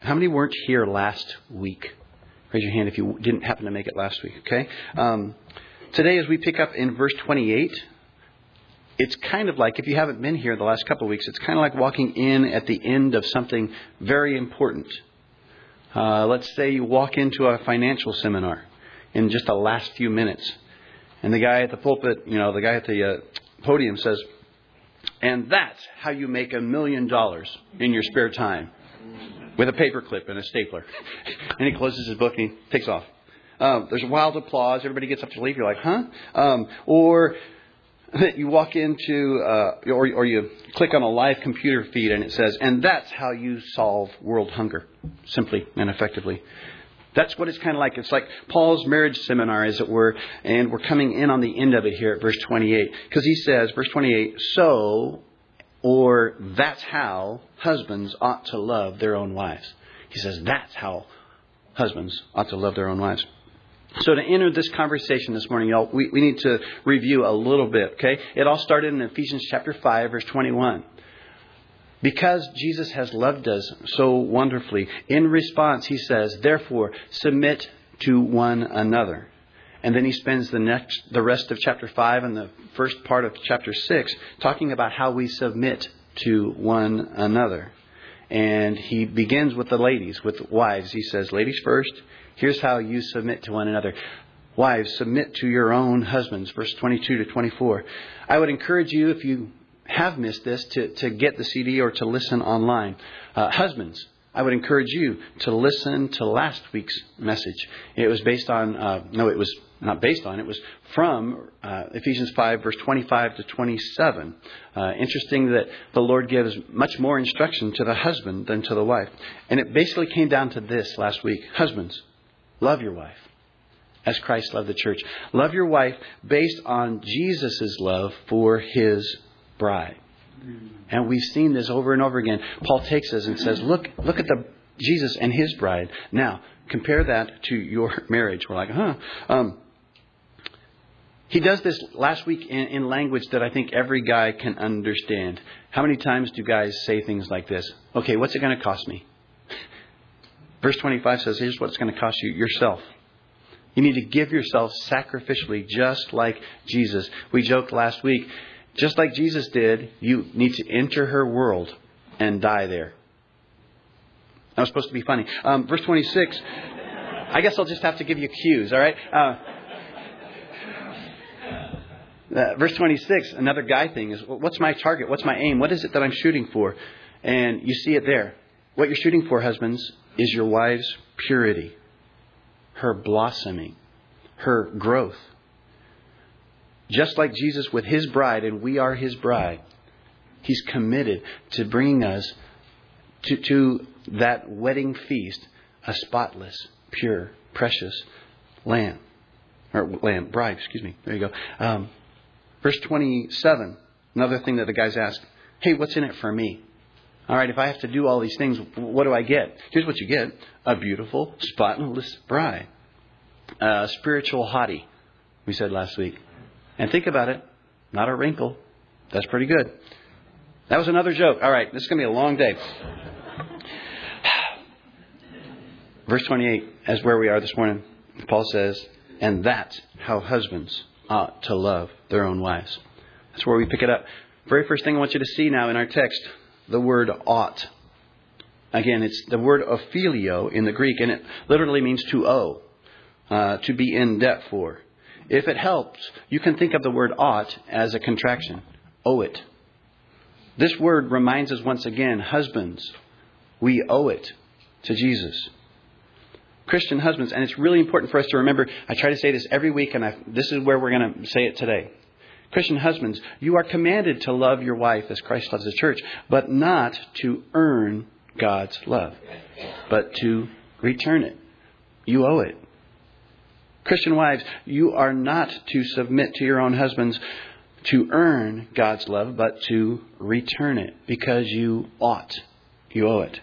How many weren't here last week? Raise your hand if you didn't happen to make it last week, okay? Um, today, as we pick up in verse 28, it's kind of like, if you haven't been here the last couple of weeks, it's kind of like walking in at the end of something very important. Uh, let's say you walk into a financial seminar in just the last few minutes, and the guy at the pulpit, you know, the guy at the uh, podium says, and that's how you make a million dollars in your spare time with a paperclip and a stapler. and he closes his book and he takes off. Um, there's wild applause. Everybody gets up to leave. You're like, huh? Um, or you walk into, uh, or, or you click on a live computer feed and it says, and that's how you solve world hunger, simply and effectively. That's what it's kind of like. It's like Paul's marriage seminar, as it were, and we're coming in on the end of it here at verse 28. Because he says, verse 28, so, or that's how husbands ought to love their own wives. He says, that's how husbands ought to love their own wives. So to enter this conversation this morning, y'all, we, we need to review a little bit, okay? It all started in Ephesians chapter 5, verse 21. Because Jesus has loved us so wonderfully, in response, he says, therefore, submit to one another. And then he spends the next, the rest of chapter 5 and the first part of chapter 6 talking about how we submit to one another. And he begins with the ladies, with wives. He says, ladies first, here's how you submit to one another. Wives, submit to your own husbands, verse 22 to 24. I would encourage you, if you have missed this to, to get the CD or to listen online. Uh, husbands, I would encourage you to listen to last week's message. It was based on, uh, no, it was not based on, it was from uh, Ephesians 5, verse 25 to 27. Uh, interesting that the Lord gives much more instruction to the husband than to the wife. And it basically came down to this last week Husbands, love your wife as Christ loved the church. Love your wife based on Jesus' love for his bride. And we've seen this over and over again. Paul takes us and says, "Look, look at the Jesus and his bride. Now, compare that to your marriage." We're like, "Huh." Um, he does this last week in, in language that I think every guy can understand. How many times do guys say things like this? Okay, what's it going to cost me? Verse 25 says, Here's what it's going to cost you yourself. You need to give yourself sacrificially, just like Jesus. We joked last week just like Jesus did, you need to enter her world and die there. That was supposed to be funny. Um, verse 26. I guess I'll just have to give you cues, all right? Uh, uh, verse 26, another guy thing is what's my target? What's my aim? What is it that I'm shooting for? And you see it there. What you're shooting for, husbands, is your wife's purity, her blossoming, her growth. Just like Jesus with his bride, and we are his bride, he's committed to bringing us to, to that wedding feast, a spotless, pure, precious lamb. Or lamb, bride, excuse me. There you go. Um, verse 27, another thing that the guys ask hey, what's in it for me? All right, if I have to do all these things, what do I get? Here's what you get a beautiful, spotless bride. A spiritual hottie, we said last week. And think about it, not a wrinkle. That's pretty good. That was another joke. All right, this is going to be a long day. Verse 28, as where we are this morning, Paul says, and that's how husbands ought to love their own wives. That's where we pick it up. Very first thing I want you to see now in our text, the word ought. Again, it's the word ophilio in the Greek, and it literally means to owe, uh, to be in debt for. If it helps, you can think of the word ought as a contraction. Owe it. This word reminds us once again, husbands, we owe it to Jesus. Christian husbands, and it's really important for us to remember. I try to say this every week, and I, this is where we're going to say it today. Christian husbands, you are commanded to love your wife as Christ loves the church, but not to earn God's love, but to return it. You owe it. Christian wives, you are not to submit to your own husbands to earn God's love, but to return it because you ought. You owe it.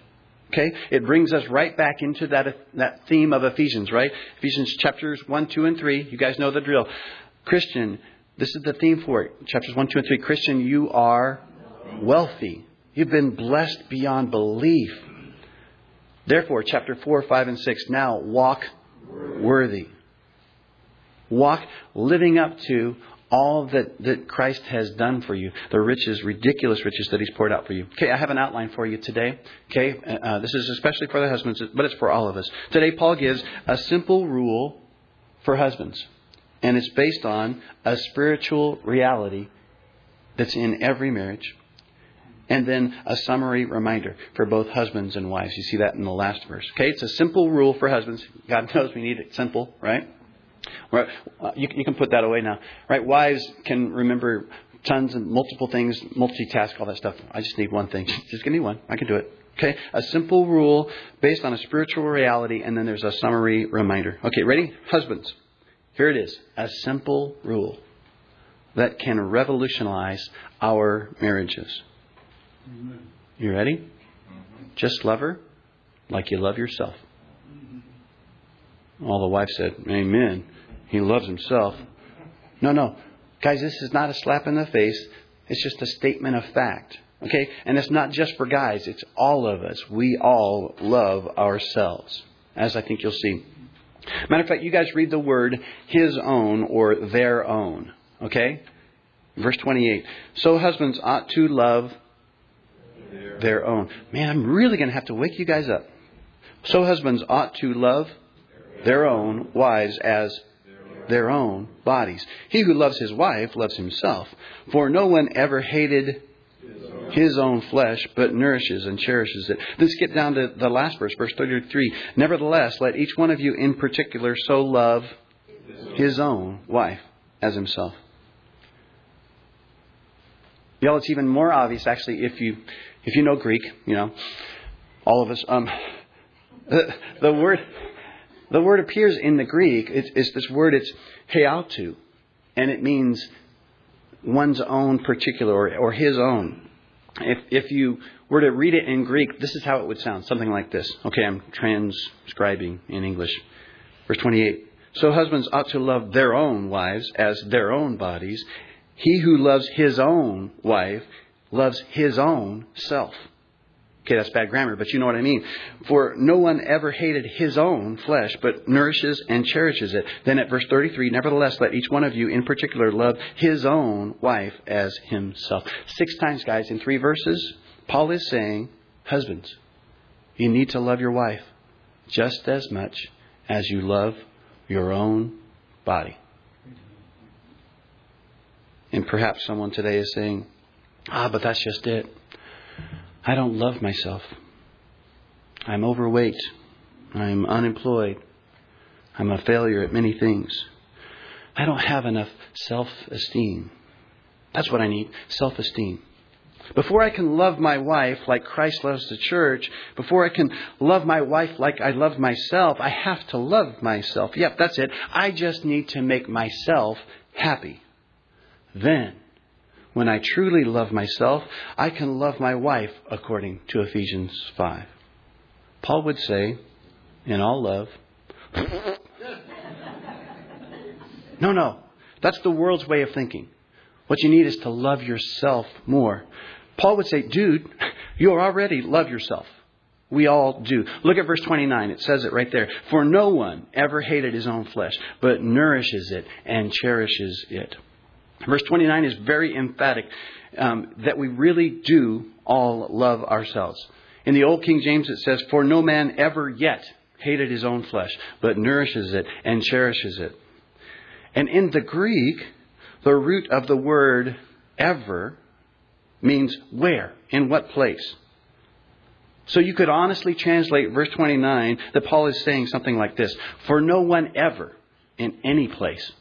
Okay? It brings us right back into that, that theme of Ephesians, right? Ephesians chapters 1, 2, and 3. You guys know the drill. Christian, this is the theme for it. Chapters 1, 2, and 3. Christian, you are wealthy. You've been blessed beyond belief. Therefore, chapter 4, 5, and 6, now walk worthy. Walk living up to all that, that Christ has done for you, the riches, ridiculous riches that He's poured out for you. Okay, I have an outline for you today. Okay, uh, this is especially for the husbands, but it's for all of us. Today, Paul gives a simple rule for husbands, and it's based on a spiritual reality that's in every marriage. And then a summary reminder for both husbands and wives. You see that in the last verse. Okay, it's a simple rule for husbands. God knows we need it simple, right? Right? Uh, you, you can put that away now. Right? Wives can remember tons and multiple things, multitask, all that stuff. I just need one thing. Just give me one. I can do it. Okay? A simple rule based on a spiritual reality, and then there's a summary reminder. Okay, ready? Husbands. Here it is. A simple rule that can revolutionize our marriages. You ready? Just love her like you love yourself. All the wife said, Amen. He loves himself. No, no. Guys, this is not a slap in the face. It's just a statement of fact. Okay? And it's not just for guys, it's all of us. We all love ourselves, as I think you'll see. Matter of fact, you guys read the word his own or their own. Okay? Verse 28. So husbands ought to love their own. Man, I'm really going to have to wake you guys up. So husbands ought to love their own wives as their own bodies. He who loves his wife loves himself. For no one ever hated his own flesh, but nourishes and cherishes it. Then skip down to the last verse, verse 33. Nevertheless, let each one of you in particular so love his own wife as himself. Y'all, it's even more obvious actually if you if you know Greek, you know, all of us. Um, the, the word the word appears in the Greek. It's, it's this word. It's heautou, and it means one's own particular or, or his own. If if you were to read it in Greek, this is how it would sound. Something like this. Okay, I'm transcribing in English. Verse 28. So husbands ought to love their own wives as their own bodies. He who loves his own wife loves his own self. Okay, that's bad grammar, but you know what I mean. For no one ever hated his own flesh, but nourishes and cherishes it. Then at verse 33, nevertheless, let each one of you in particular love his own wife as himself. Six times, guys, in three verses, Paul is saying, husbands, you need to love your wife just as much as you love your own body. And perhaps someone today is saying, ah, but that's just it. I don't love myself. I'm overweight. I'm unemployed. I'm a failure at many things. I don't have enough self esteem. That's what I need self esteem. Before I can love my wife like Christ loves the church, before I can love my wife like I love myself, I have to love myself. Yep, that's it. I just need to make myself happy. Then when I truly love myself, I can love my wife according to Ephesians 5. Paul would say, in all love, no, no, that's the world's way of thinking. What you need is to love yourself more. Paul would say, dude, you already love yourself. We all do. Look at verse 29. It says it right there. For no one ever hated his own flesh, but nourishes it and cherishes it. Verse 29 is very emphatic um, that we really do all love ourselves. In the Old King James, it says, For no man ever yet hated his own flesh, but nourishes it and cherishes it. And in the Greek, the root of the word ever means where, in what place. So you could honestly translate verse 29 that Paul is saying something like this For no one ever, in any place,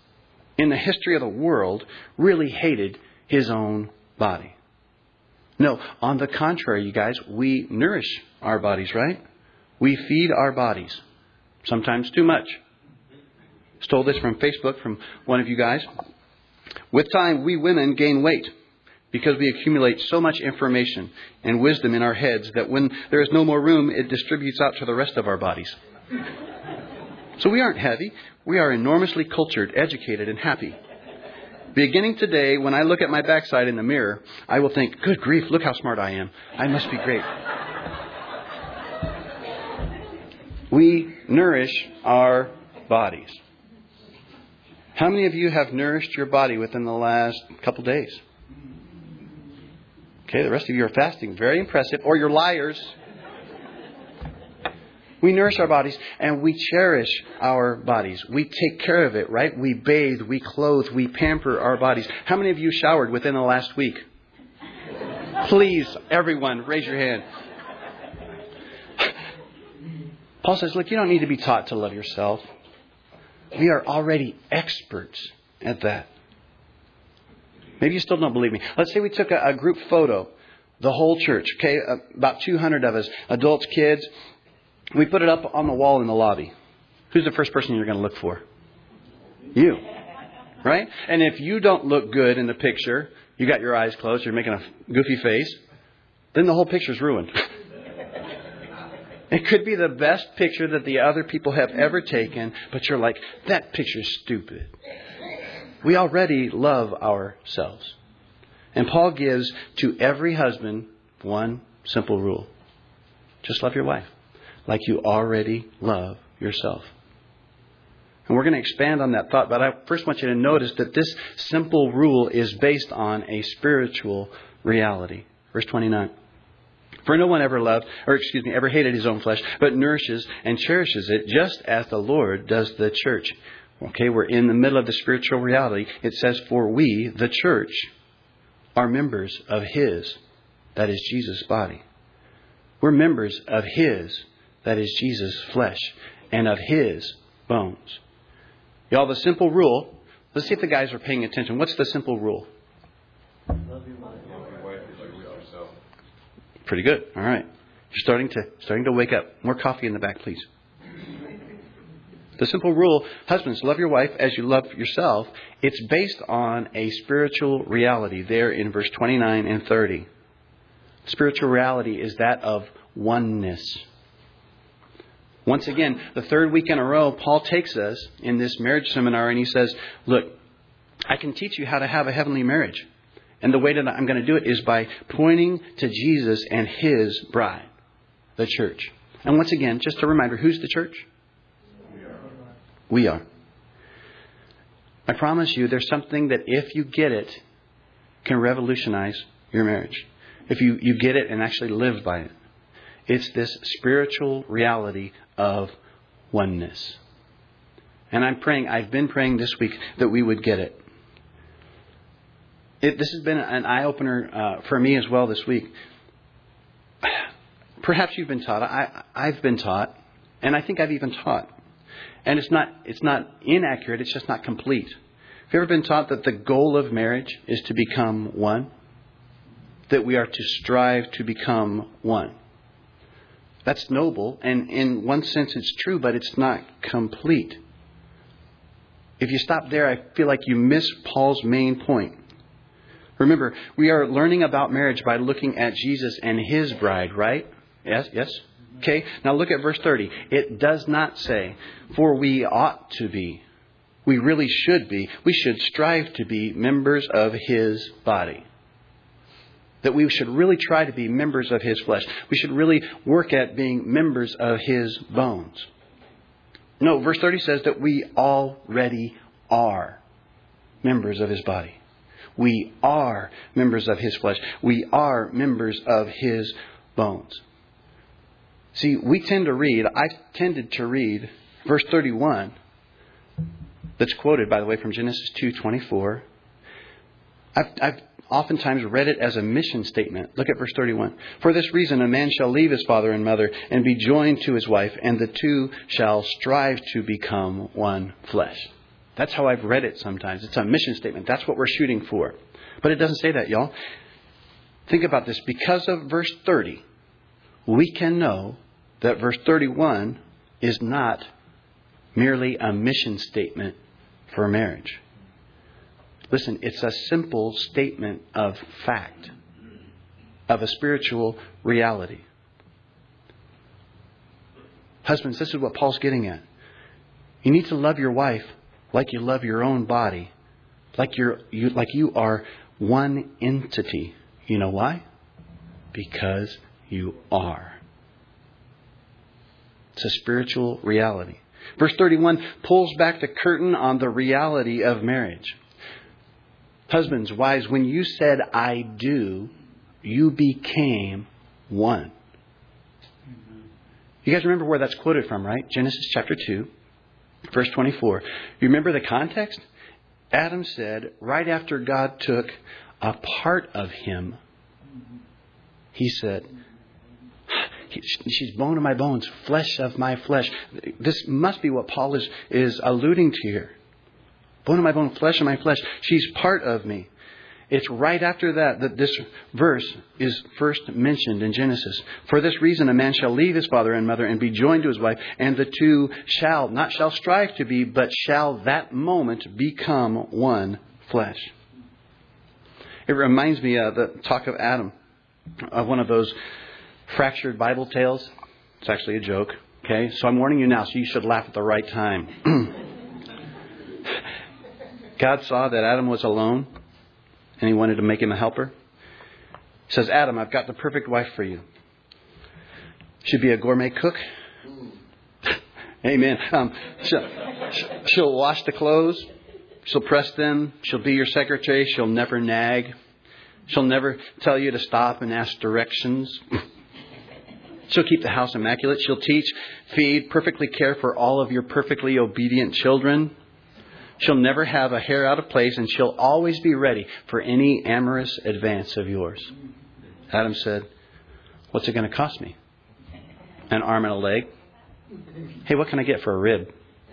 in the history of the world really hated his own body. No, on the contrary, you guys, we nourish our bodies, right? We feed our bodies, sometimes too much. Stole this from Facebook from one of you guys. With time, we women gain weight because we accumulate so much information and wisdom in our heads that when there is no more room, it distributes out to the rest of our bodies. So we aren't heavy. We are enormously cultured, educated, and happy. Beginning today, when I look at my backside in the mirror, I will think, good grief, look how smart I am. I must be great. We nourish our bodies. How many of you have nourished your body within the last couple days? Okay, the rest of you are fasting. Very impressive. Or you're liars. We nourish our bodies and we cherish our bodies. We take care of it, right? We bathe, we clothe, we pamper our bodies. How many of you showered within the last week? Please, everyone, raise your hand. Paul says, Look, you don't need to be taught to love yourself. We are already experts at that. Maybe you still don't believe me. Let's say we took a, a group photo, the whole church, okay, about 200 of us, adults, kids. We put it up on the wall in the lobby. Who's the first person you're going to look for? You. Right? And if you don't look good in the picture, you got your eyes closed, you're making a goofy face, then the whole picture's ruined. it could be the best picture that the other people have ever taken, but you're like, that picture's stupid. We already love ourselves. And Paul gives to every husband one simple rule just love your wife like you already love yourself. And we're going to expand on that thought, but I first want you to notice that this simple rule is based on a spiritual reality. Verse 29. For no one ever loved, or excuse me, ever hated his own flesh, but nourishes and cherishes it, just as the Lord does the church. Okay, we're in the middle of the spiritual reality. It says, For we, the church, are members of His, that is Jesus' body. We're members of His, that is Jesus' flesh, and of His bones. Y'all, the simple rule, let's see if the guys are paying attention. What's the simple rule? Pretty good. All right. You're starting to starting to wake up. More coffee in the back, please. The simple rule, husbands, love your wife as you love yourself. It's based on a spiritual reality there in verse 29 and 30. Spiritual reality is that of oneness. Once again, the third week in a row, Paul takes us in this marriage seminar and he says, Look, I can teach you how to have a heavenly marriage. And the way that I'm going to do it is by pointing to Jesus and his bride, the church. And once again, just a reminder who's the church? We are. I promise you, there's something that if you get it, can revolutionize your marriage. If you, you get it and actually live by it. It's this spiritual reality of oneness. And I'm praying, I've been praying this week that we would get it. it this has been an eye opener uh, for me as well this week. Perhaps you've been taught. I, I've been taught, and I think I've even taught. And it's not, it's not inaccurate, it's just not complete. Have you ever been taught that the goal of marriage is to become one? That we are to strive to become one. That's noble, and in one sense it's true, but it's not complete. If you stop there, I feel like you miss Paul's main point. Remember, we are learning about marriage by looking at Jesus and his bride, right? Yes, yes? Okay, now look at verse 30. It does not say, for we ought to be. We really should be. We should strive to be members of his body that we should really try to be members of his flesh. We should really work at being members of his bones. No, verse 30 says that we already are members of his body. We are members of his flesh. We are members of his bones. See, we tend to read, I tended to read verse 31 that's quoted by the way from Genesis 2:24. I've, I've oftentimes read it as a mission statement. Look at verse 31. For this reason, a man shall leave his father and mother and be joined to his wife, and the two shall strive to become one flesh. That's how I've read it sometimes. It's a mission statement. That's what we're shooting for. But it doesn't say that, y'all. Think about this. Because of verse 30, we can know that verse 31 is not merely a mission statement for marriage. Listen, it's a simple statement of fact, of a spiritual reality. Husbands, this is what Paul's getting at. You need to love your wife like you love your own body, like you're you, like you are one entity. You know why? Because you are. It's a spiritual reality. Verse 31 pulls back the curtain on the reality of marriage. Husbands, wives, when you said, I do, you became one. You guys remember where that's quoted from, right? Genesis chapter 2, verse 24. You remember the context? Adam said, right after God took a part of him, he said, She's bone of my bones, flesh of my flesh. This must be what Paul is, is alluding to here. Bone of my bone, flesh of my flesh. She's part of me. It's right after that that this verse is first mentioned in Genesis. For this reason, a man shall leave his father and mother and be joined to his wife, and the two shall, not shall strive to be, but shall that moment become one flesh. It reminds me of the talk of Adam, of one of those fractured Bible tales. It's actually a joke, okay? So I'm warning you now, so you should laugh at the right time. God saw that Adam was alone and he wanted to make him a helper. He says, Adam, I've got the perfect wife for you. She'd be a gourmet cook. Amen. Um, she'll, she'll wash the clothes. She'll press them. She'll be your secretary. She'll never nag. She'll never tell you to stop and ask directions. She'll keep the house immaculate. She'll teach, feed, perfectly care for all of your perfectly obedient children. She'll never have a hair out of place, and she'll always be ready for any amorous advance of yours. Adam said, What's it going to cost me? An arm and a leg? Hey, what can I get for a rib?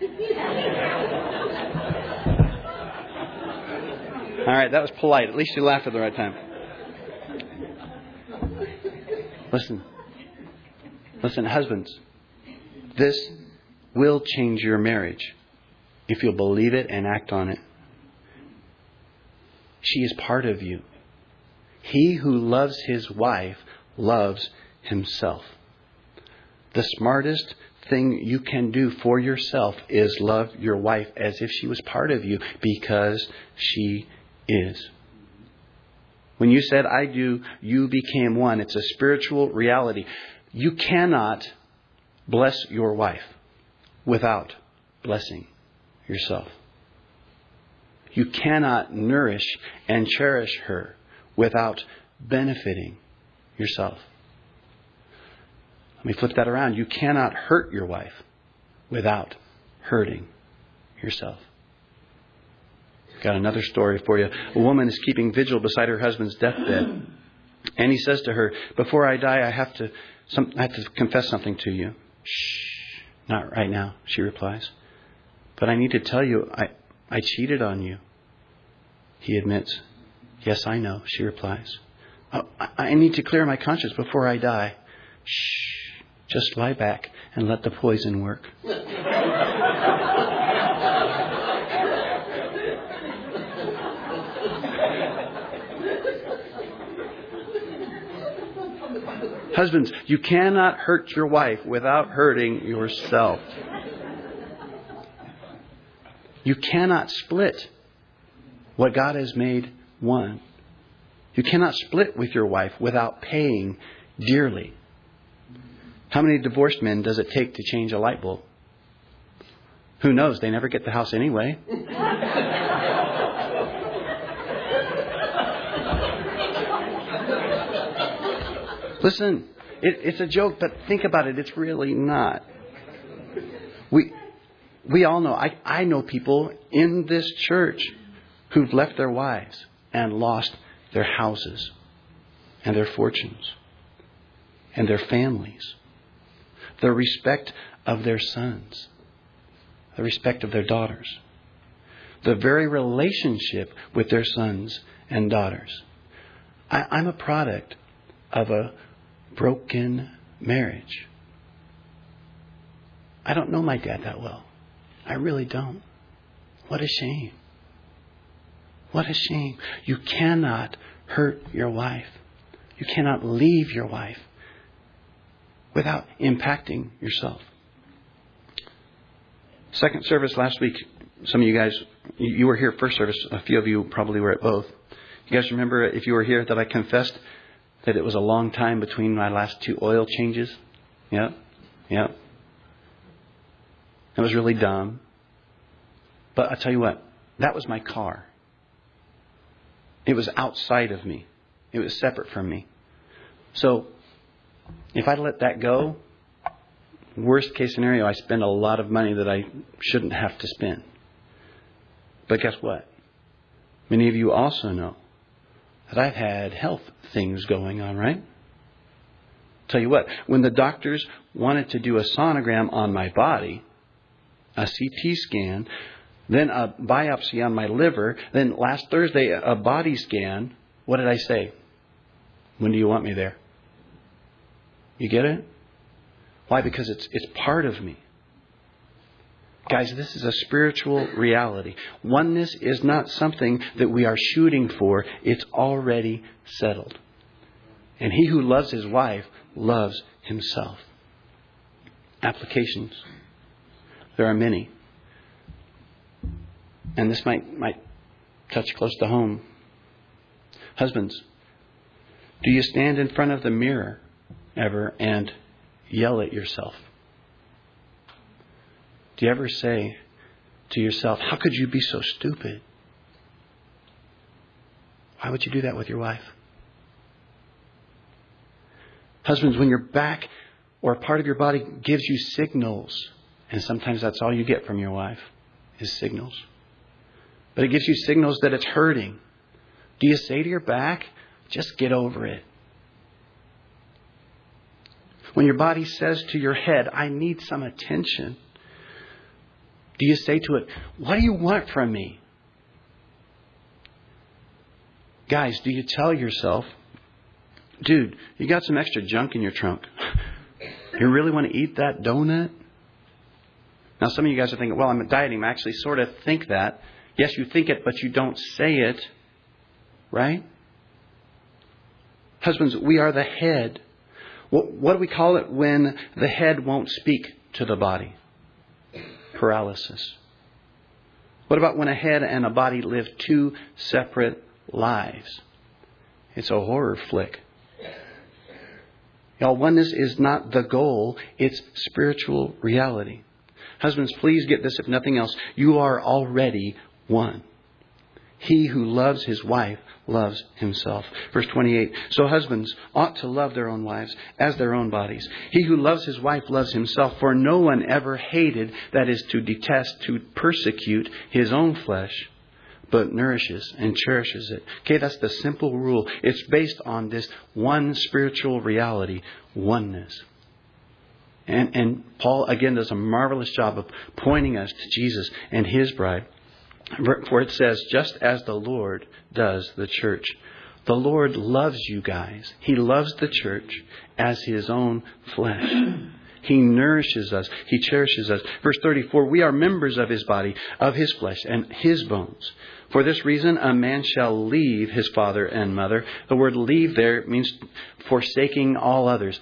All right, that was polite. At least you laughed at the right time. Listen. Listen, husbands. This will change your marriage if you'll believe it and act on it. She is part of you. He who loves his wife loves himself. The smartest thing you can do for yourself is love your wife as if she was part of you because she is. When you said, I do, you became one. It's a spiritual reality. You cannot bless your wife without blessing yourself. You cannot nourish and cherish her without benefiting yourself. Let me flip that around. You cannot hurt your wife without hurting yourself. Got another story for you. A woman is keeping vigil beside her husband's deathbed. And he says to her, Before I die, I have to, some, I have to confess something to you. Shh, not right now, she replies. But I need to tell you, I, I cheated on you. He admits. Yes, I know, she replies. Oh, I need to clear my conscience before I die. Shh. Just lie back and let the poison work. Husbands, you cannot hurt your wife without hurting yourself. You cannot split what God has made one. You cannot split with your wife without paying dearly. How many divorced men does it take to change a light bulb? Who knows? They never get the house anyway. Listen, it, it's a joke, but think about it. It's really not. We, we all know, I, I know people in this church who've left their wives and lost their houses and their fortunes and their families, the respect of their sons, the respect of their daughters, the very relationship with their sons and daughters. I, I'm a product of a broken marriage. I don't know my dad that well. I really don't. What a shame. What a shame. You cannot hurt your wife. You cannot leave your wife without impacting yourself. Second service last week, some of you guys, you were here first service. A few of you probably were at both. You guys remember if you were here that I confessed that it was a long time between my last two oil changes? Yep. Yep. It was really dumb. But I tell you what, that was my car. It was outside of me. It was separate from me. So if I let that go, worst case scenario, I spend a lot of money that I shouldn't have to spend. But guess what? Many of you also know that I've had health things going on, right? Tell you what, when the doctors wanted to do a sonogram on my body, a CT scan, then a biopsy on my liver, then last Thursday a body scan, what did I say? When do you want me there? You get it? Why? Because it's, it's part of me. Guys, this is a spiritual reality. Oneness is not something that we are shooting for, it's already settled. And he who loves his wife loves himself. Applications. There are many. And this might, might touch close to home. Husbands, do you stand in front of the mirror ever and yell at yourself? Do you ever say to yourself, How could you be so stupid? Why would you do that with your wife? Husbands, when your back or part of your body gives you signals, and sometimes that's all you get from your wife is signals, but it gives you signals that it's hurting. Do you say to your back, just get over it? When your body says to your head, I need some attention, do you say to it, What do you want from me? Guys, do you tell yourself, Dude, you got some extra junk in your trunk. You really want to eat that donut? Now, some of you guys are thinking, Well, I'm dieting. I actually sort of think that. Yes, you think it, but you don't say it. Right? Husbands, we are the head. What do we call it when the head won't speak to the body? Paralysis. What about when a head and a body live two separate lives? It's a horror flick. Y'all, oneness is not the goal, it's spiritual reality. Husbands, please get this if nothing else. You are already one. He who loves his wife loves himself. Verse 28. So husbands ought to love their own wives as their own bodies. He who loves his wife loves himself, for no one ever hated, that is to detest, to persecute his own flesh, but nourishes and cherishes it. Okay, that's the simple rule. It's based on this one spiritual reality, oneness. And, and Paul, again, does a marvelous job of pointing us to Jesus and his bride. For it says, just as the Lord does the church. The Lord loves you guys. He loves the church as his own flesh. He nourishes us. He cherishes us. Verse 34 We are members of his body, of his flesh, and his bones. For this reason, a man shall leave his father and mother. The word leave there means forsaking all others.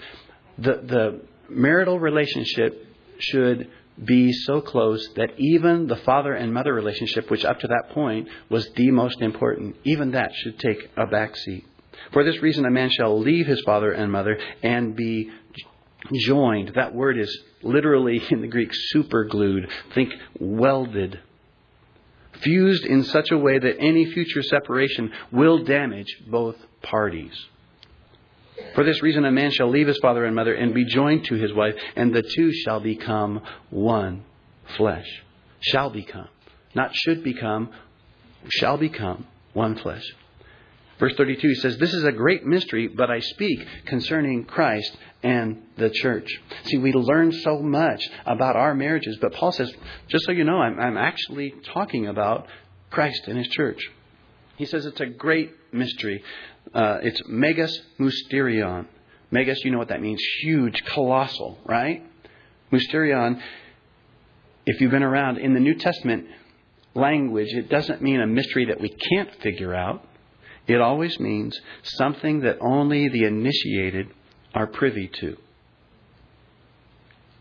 The, the marital relationship should be so close that even the father and mother relationship, which up to that point was the most important, even that should take a back seat. For this reason, a man shall leave his father and mother and be joined. That word is literally in the Greek superglued. Think welded. Fused in such a way that any future separation will damage both parties. For this reason, a man shall leave his father and mother and be joined to his wife, and the two shall become one flesh. Shall become. Not should become, shall become one flesh. Verse 32, he says, This is a great mystery, but I speak concerning Christ and the church. See, we learn so much about our marriages, but Paul says, just so you know, I'm, I'm actually talking about Christ and his church. He says it's a great mystery. Uh, it's megas mysterion. Megas, you know what that means. Huge, colossal, right? Mysterion, if you've been around in the New Testament language, it doesn't mean a mystery that we can't figure out. It always means something that only the initiated are privy to.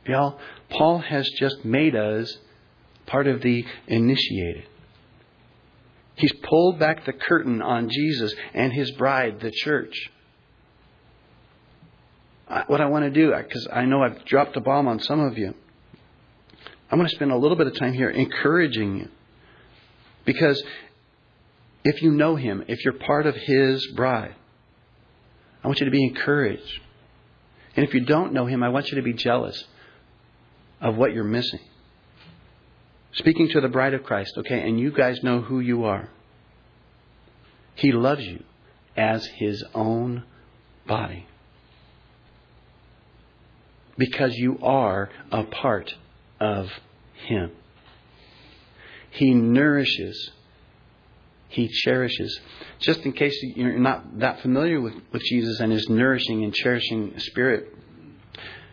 Y'all, Paul has just made us part of the initiated. He's pulled back the curtain on Jesus and his bride, the church. What I want to do, because I know I've dropped a bomb on some of you, I want to spend a little bit of time here encouraging you. Because if you know Him, if you're part of His bride, I want you to be encouraged. And if you don't know Him, I want you to be jealous of what you're missing. Speaking to the bride of Christ, okay, and you guys know who you are. He loves you as His own body. Because you are a part of Him. He nourishes he cherishes. Just in case you're not that familiar with, with Jesus and his nourishing and cherishing spirit,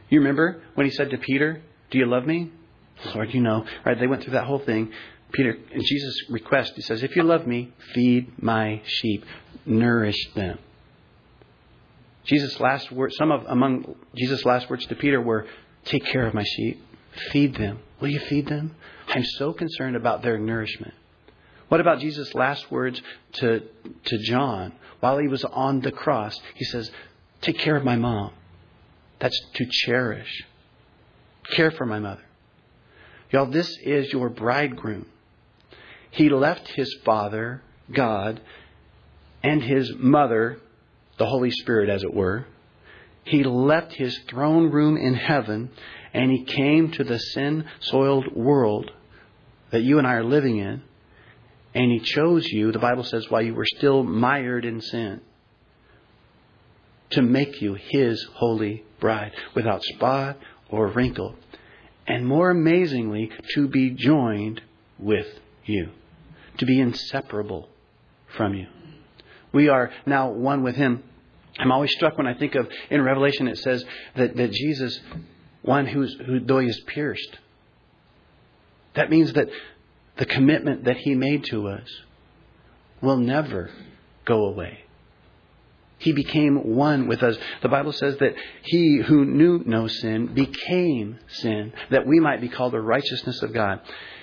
you remember when he said to Peter, Do you love me? Lord, you know. Right? They went through that whole thing. Peter, and Jesus' request, he says, If you love me, feed my sheep, nourish them. Jesus' last words, some of among Jesus' last words to Peter were, Take care of my sheep, feed them. Will you feed them? I'm so concerned about their nourishment. What about Jesus' last words to, to John while he was on the cross? He says, Take care of my mom. That's to cherish. Care for my mother. Y'all, this is your bridegroom. He left his father, God, and his mother, the Holy Spirit, as it were. He left his throne room in heaven and he came to the sin soiled world that you and I are living in and He chose you, the Bible says, while you were still mired in sin, to make you His holy bride, without spot or wrinkle. And more amazingly, to be joined with you, to be inseparable from you. We are now one with Him. I'm always struck when I think of, in Revelation, it says that, that Jesus, one who's, who, though he is pierced, that means that the commitment that He made to us will never go away. He became one with us. The Bible says that He who knew no sin became sin, that we might be called the righteousness of God.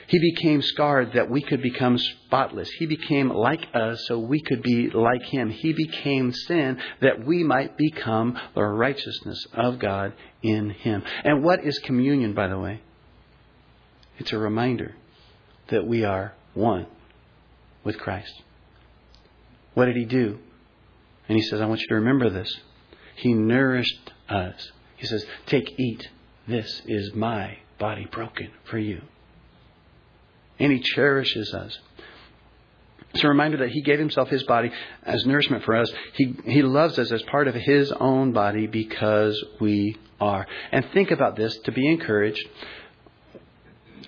He became scarred that we could become spotless. He became like us so we could be like Him. He became sin that we might become the righteousness of God in Him. And what is communion, by the way? It's a reminder that we are one with Christ. What did he do? And he says, I want you to remember this. He nourished us. He says, Take, eat. This is my body broken for you. And he cherishes us. It's a reminder that he gave himself his body as nourishment for us. He, he loves us as part of his own body because we are. And think about this to be encouraged.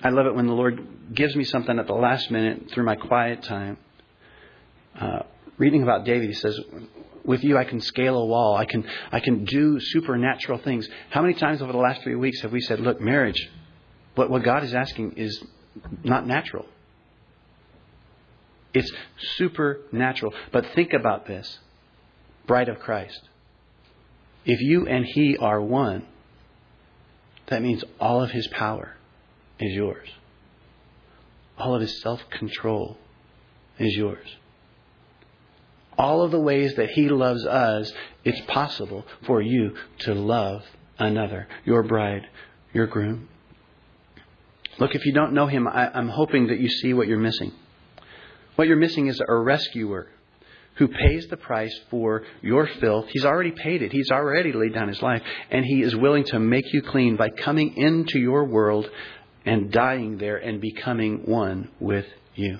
I love it when the Lord gives me something at the last minute through my quiet time. Uh, reading about David, he says, "With you, I can scale a wall. I can I can do supernatural things." How many times over the last three weeks have we said, "Look, marriage, what what God is asking is not natural. It's supernatural." But think about this, bride of Christ. If you and He are one, that means all of His power is yours. All of his self control is yours. All of the ways that he loves us, it's possible for you to love another, your bride, your groom. Look, if you don't know him, I, am hoping that you see what you're missing. What you're missing is a rescuer who pays the price for your filth. He's already paid it. He's already laid down his life. And he is willing to make you clean by coming into your world and dying there and becoming one with you.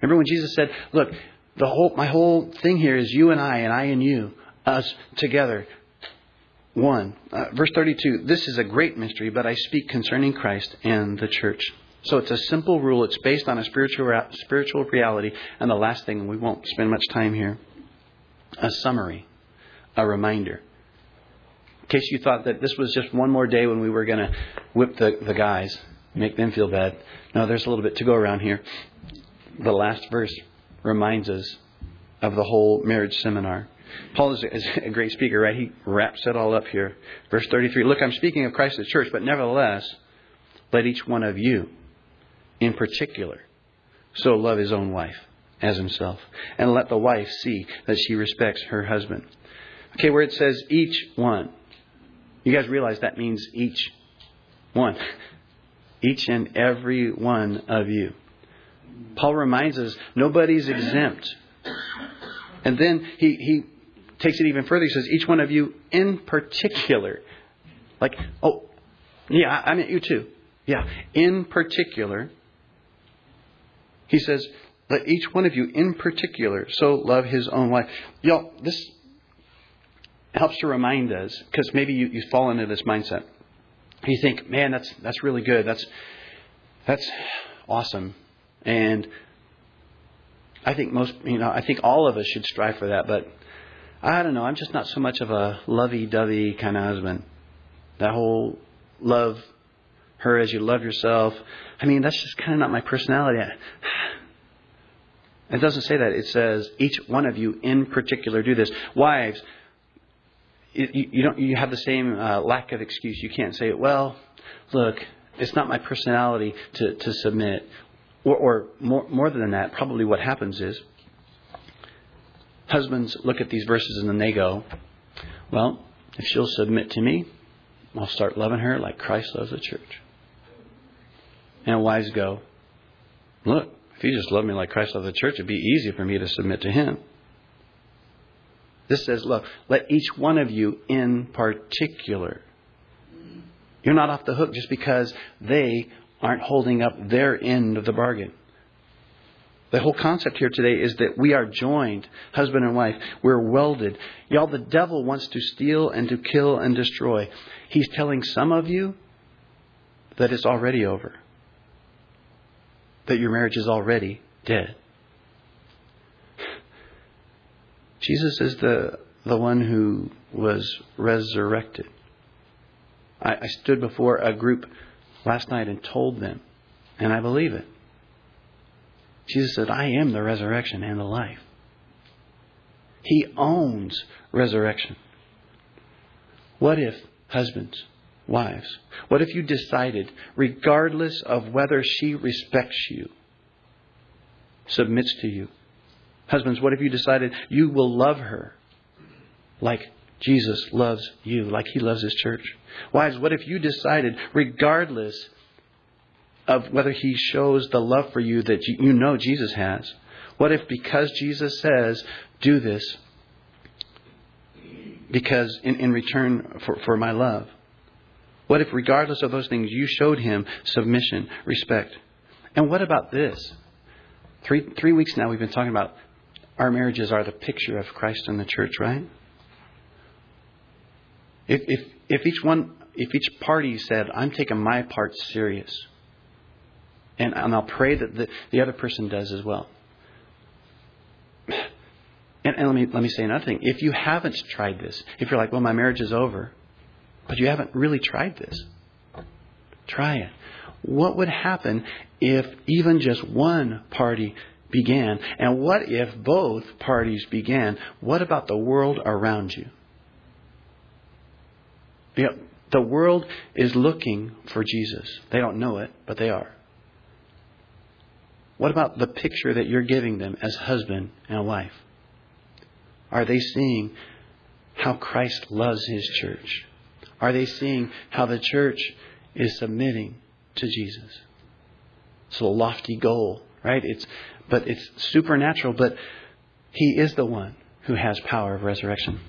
Remember when Jesus said, Look, the whole, my whole thing here is you and I, and I and you, us together. One. Uh, verse 32 This is a great mystery, but I speak concerning Christ and the church. So it's a simple rule. It's based on a spiritual, spiritual reality. And the last thing, and we won't spend much time here a summary, a reminder. In case you thought that this was just one more day when we were going to whip the, the guys, make them feel bad. No, there's a little bit to go around here. The last verse reminds us of the whole marriage seminar. Paul is a great speaker, right? He wraps it all up here. Verse 33 Look, I'm speaking of Christ the church, but nevertheless, let each one of you, in particular, so love his own wife as himself, and let the wife see that she respects her husband. Okay, where it says each one, you guys realize that means each one. Each and every one of you. Paul reminds us nobody's exempt. And then he, he takes it even further. He says, each one of you in particular. Like, oh, yeah, I meant you too. Yeah, in particular. He says, let each one of you in particular so love his own wife. Y'all, this helps to remind us, because maybe you, you fall into this mindset. You think, man, that's that's really good. That's that's awesome. And I think most, you know, I think all of us should strive for that. But I don't know. I'm just not so much of a lovey-dovey kind of husband. That whole love her as you love yourself. I mean, that's just kind of not my personality. It doesn't say that. It says each one of you in particular do this. Wives, you, don't. You have the same uh, lack of excuse. You can't say, "Well, look, it's not my personality to to submit." Or, or more more than that, probably what happens is husbands look at these verses and then they go, "Well, if she'll submit to me, I'll start loving her like Christ loves the church." And wives go, "Look, if he just loved me like Christ loved the church, it'd be easy for me to submit to him." This says, look, let each one of you in particular. You're not off the hook just because they aren't holding up their end of the bargain. The whole concept here today is that we are joined, husband and wife. We're welded. Y'all, the devil wants to steal and to kill and destroy. He's telling some of you that it's already over, that your marriage is already dead. Jesus is the, the one who was resurrected. I, I stood before a group last night and told them, and I believe it. Jesus said, I am the resurrection and the life. He owns resurrection. What if, husbands, wives, what if you decided, regardless of whether she respects you, submits to you, Husbands, what if you decided you will love her like Jesus loves you, like he loves his church? Wives, what if you decided, regardless of whether he shows the love for you that you know Jesus has, what if because Jesus says, do this because in, in return for, for my love? What if, regardless of those things, you showed him submission, respect? And what about this? Three, three weeks now, we've been talking about our marriages are the picture of Christ and the church, right? If, if, if each one, if each party said, I'm taking my part serious, and, and I'll pray that the, the other person does as well. And, and let me let me say another thing. If you haven't tried this, if you're like, well, my marriage is over, but you haven't really tried this, try it. What would happen if even just one party began. And what if both parties began? What about the world around you? You know, the world is looking for Jesus. They don't know it, but they are. What about the picture that you're giving them as husband and wife? Are they seeing how Christ loves his church? Are they seeing how the church is submitting to Jesus? It's a lofty goal, right? It's but it's supernatural, but He is the one who has power of resurrection.